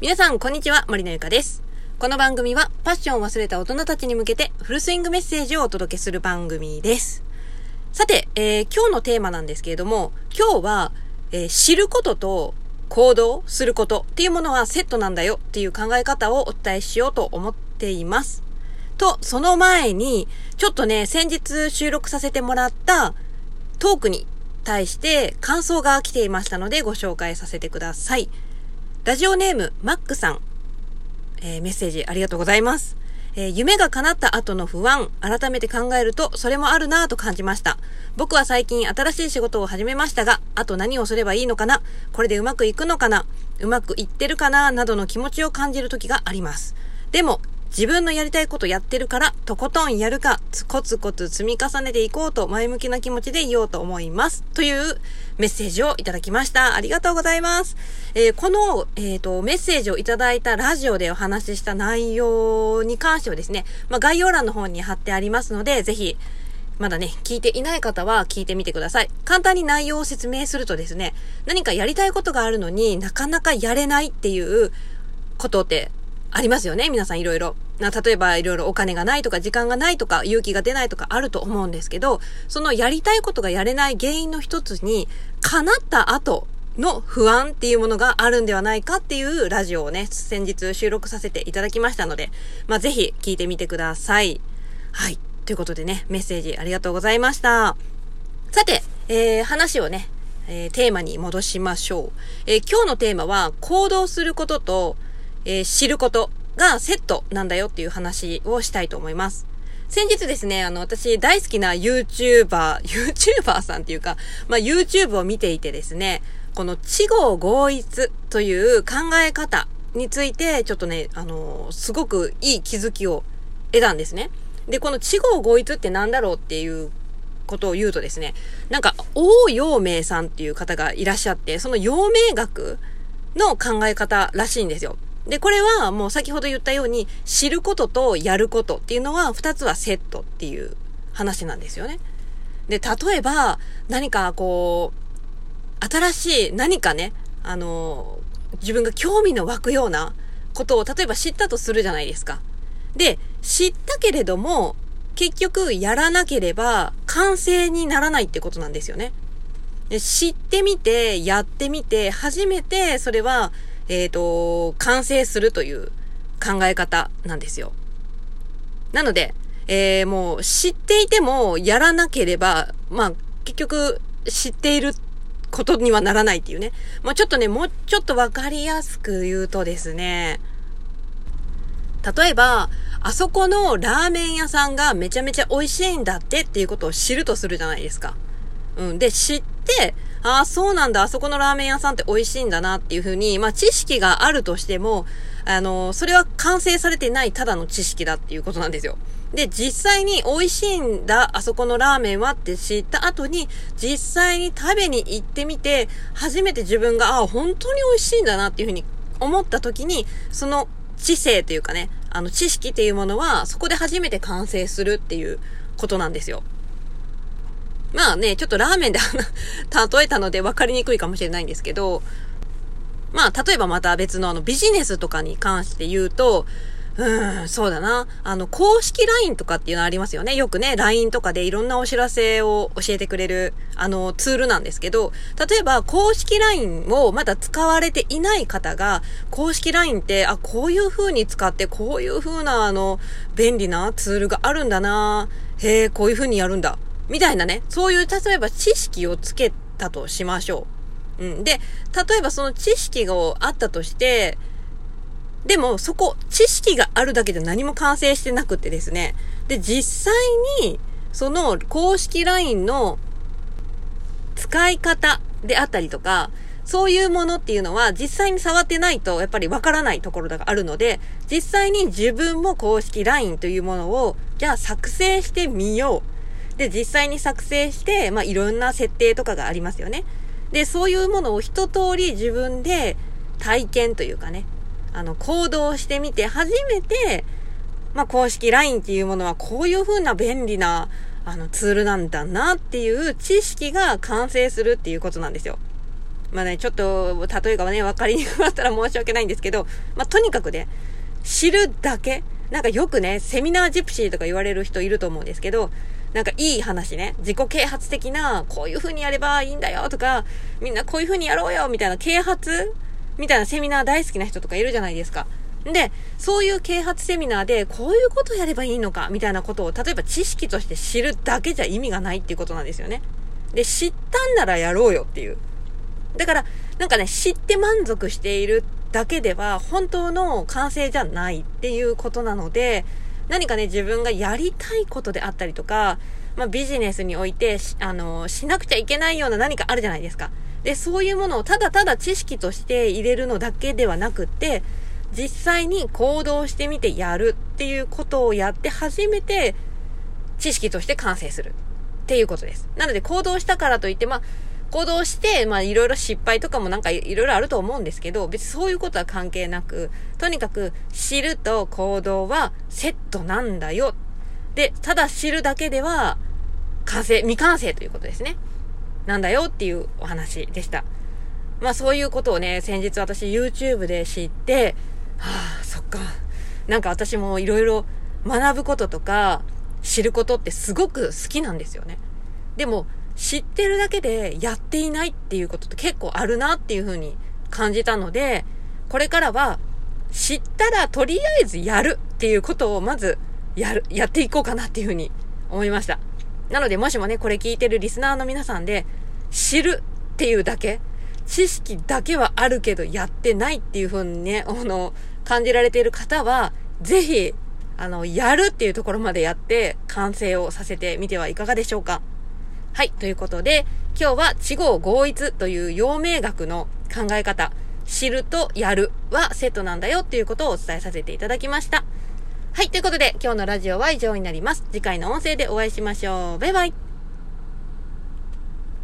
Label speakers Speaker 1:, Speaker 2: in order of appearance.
Speaker 1: 皆さん、こんにちは。森のゆかです。この番組は、パッションを忘れた大人たちに向けて、フルスイングメッセージをお届けする番組です。さて、えー、今日のテーマなんですけれども、今日は、えー、知ることと行動することっていうものはセットなんだよっていう考え方をお伝えしようと思っています。と、その前に、ちょっとね、先日収録させてもらったトークに対して感想が来ていましたのでご紹介させてください。ラジオネーム、マックさん。えー、メッセージありがとうございます。えー、夢が叶った後の不安、改めて考えると、それもあるなぁと感じました。僕は最近新しい仕事を始めましたが、あと何をすればいいのかな？これでうまくいくのかな？うまくいってるかな？などの気持ちを感じる時があります。でも、自分のやりたいことやってるから、とことんやるか、コツコツ積み重ねていこうと前向きな気持ちでいようと思います。というメッセージをいただきました。ありがとうございます。えー、この、えっ、ー、と、メッセージをいただいたラジオでお話しした内容に関してはですね、まあ、概要欄の方に貼ってありますので、ぜひ、まだね、聞いていない方は聞いてみてください。簡単に内容を説明するとですね、何かやりたいことがあるのになかなかやれないっていうことってありますよね。皆さんいろいろ。な、例えばいろいろお金がないとか時間がないとか勇気が出ないとかあると思うんですけど、そのやりたいことがやれない原因の一つに、叶った後の不安っていうものがあるんではないかっていうラジオをね、先日収録させていただきましたので、まあ、ぜひ聞いてみてください。はい。ということでね、メッセージありがとうございました。さて、えー、話をね、えー、テーマに戻しましょう。えー、今日のテーマは、行動することと、えー、知ることがセットなんだよっていう話をしたいと思います。先日ですね、あの、私大好きな YouTuber、YouTuber さんっていうか、まあ、YouTube を見ていてですね、この地合合一という考え方について、ちょっとね、あのすごくいい気づきを得たんですね。で、この地合合一って何だろうっていうことを言うとですね、なんか、王陽明さんっていう方がいらっしゃって、その陽明学の考え方らしいんですよ。で、これはもう先ほど言ったように、知ることとやることっていうのは、二つはセットっていう話なんですよね。で、例えば、何かこう、新しい何かね、あの、自分が興味の湧くようなことを、例えば知ったとするじゃないですか。で、知ったけれども、結局やらなければ完成にならないってことなんですよね。で知ってみて、やってみて、初めてそれはえっ、ー、と、完成するという考え方なんですよ。なので、えー、もう知っていてもやらなければ、まあ、結局知っていることにはならないっていうね。まあ、ちょっとね、もうちょっとわかりやすく言うとですね、例えば、あそこのラーメン屋さんがめちゃめちゃ美味しいんだってっていうことを知るとするじゃないですか。うん。で、知って、ああ、そうなんだ、あそこのラーメン屋さんって美味しいんだなっていうふうに、まあ知識があるとしても、あの、それは完成されてないただの知識だっていうことなんですよ。で、実際に美味しいんだ、あそこのラーメンはって知った後に、実際に食べに行ってみて、初めて自分が、ああ、本当に美味しいんだなっていうふうに思った時に、その知性というかね、あの知識っていうものは、そこで初めて完成するっていうことなんですよ。まあね、ちょっとラーメンで 例えたので分かりにくいかもしれないんですけど、まあ、例えばまた別のあのビジネスとかに関して言うと、うん、そうだな。あの、公式 LINE とかっていうのありますよね。よくね、LINE とかでいろんなお知らせを教えてくれる、あの、ツールなんですけど、例えば、公式 LINE をまだ使われていない方が、公式 LINE って、あ、こういう風に使って、こういう風な、あの、便利なツールがあるんだな。へえ、こういう風にやるんだ。みたいなね、そういう、例えば知識をつけたとしましょう。うん。で、例えばその知識があったとして、でもそこ、知識があるだけで何も完成してなくてですね。で、実際に、その公式 LINE の使い方であったりとか、そういうものっていうのは実際に触ってないとやっぱりわからないところがあるので、実際に自分も公式 LINE というものを、じゃあ作成してみよう。で、実際に作成して、まあ、いろんな設定とかがありますよね。で、そういうものを一通り自分で体験というかね、あの、行動してみて、初めて、まあ、公式 LINE っていうものはこういう風な便利な、あの、ツールなんだなっていう知識が完成するっていうことなんですよ。まあね、ちょっと、例えがね、分かりにくかったら申し訳ないんですけど、まあとにかくね、知るだけなんかよくね、セミナージプシーとか言われる人いると思うんですけど、なんかいい話ね、自己啓発的な、こういう風にやればいいんだよとか、みんなこういう風にやろうよみたいな啓発みたいなセミナー大好きな人とかいるじゃないですか。で、そういう啓発セミナーで、こういうことやればいいのか、みたいなことを、例えば知識として知るだけじゃ意味がないっていうことなんですよね。で、知ったんならやろうよっていう。だから、なんかね、知って満足しているだけでは、本当の完成じゃないっていうことなので、何かね、自分がやりたいことであったりとか、まあ、ビジネスにおいて、あの、しなくちゃいけないような何かあるじゃないですか。で、そういうものをただただ知識として入れるのだけではなくって、実際に行動してみてやるっていうことをやって初めて知識として完成するっていうことです。なので行動したからといって、まあ、行動して、まあいろいろ失敗とかもなんかいろいろあると思うんですけど、別にそういうことは関係なく、とにかく知ると行動はセットなんだよ。で、ただ知るだけでは完成、未完成ということですね。なんだよっていうお話でした。まあそういうことをね、先日私 YouTube で知って、はあ、そっか。なんか私もいろいろ学ぶこととか知ることってすごく好きなんですよね。でも知ってるだけでやっていないっていうことって結構あるなっていうふうに感じたので、これからは知ったらとりあえずやるっていうことをまずやる、やっていこうかなっていうふうに思いました。なのでもしもね、これ聞いてるリスナーの皆さんで知るっていうだけ、知識だけはあるけどやってないっていう風にね、あの、感じられている方は、ぜひ、あの、やるっていうところまでやって、完成をさせてみてはいかがでしょうか。はい、ということで、今日は地合合一という陽明学の考え方、知るとやるはセットなんだよっていうことをお伝えさせていただきました。はい、ということで今日のラジオは以上になります。次回の音声でお会いしましょう。バイバイ。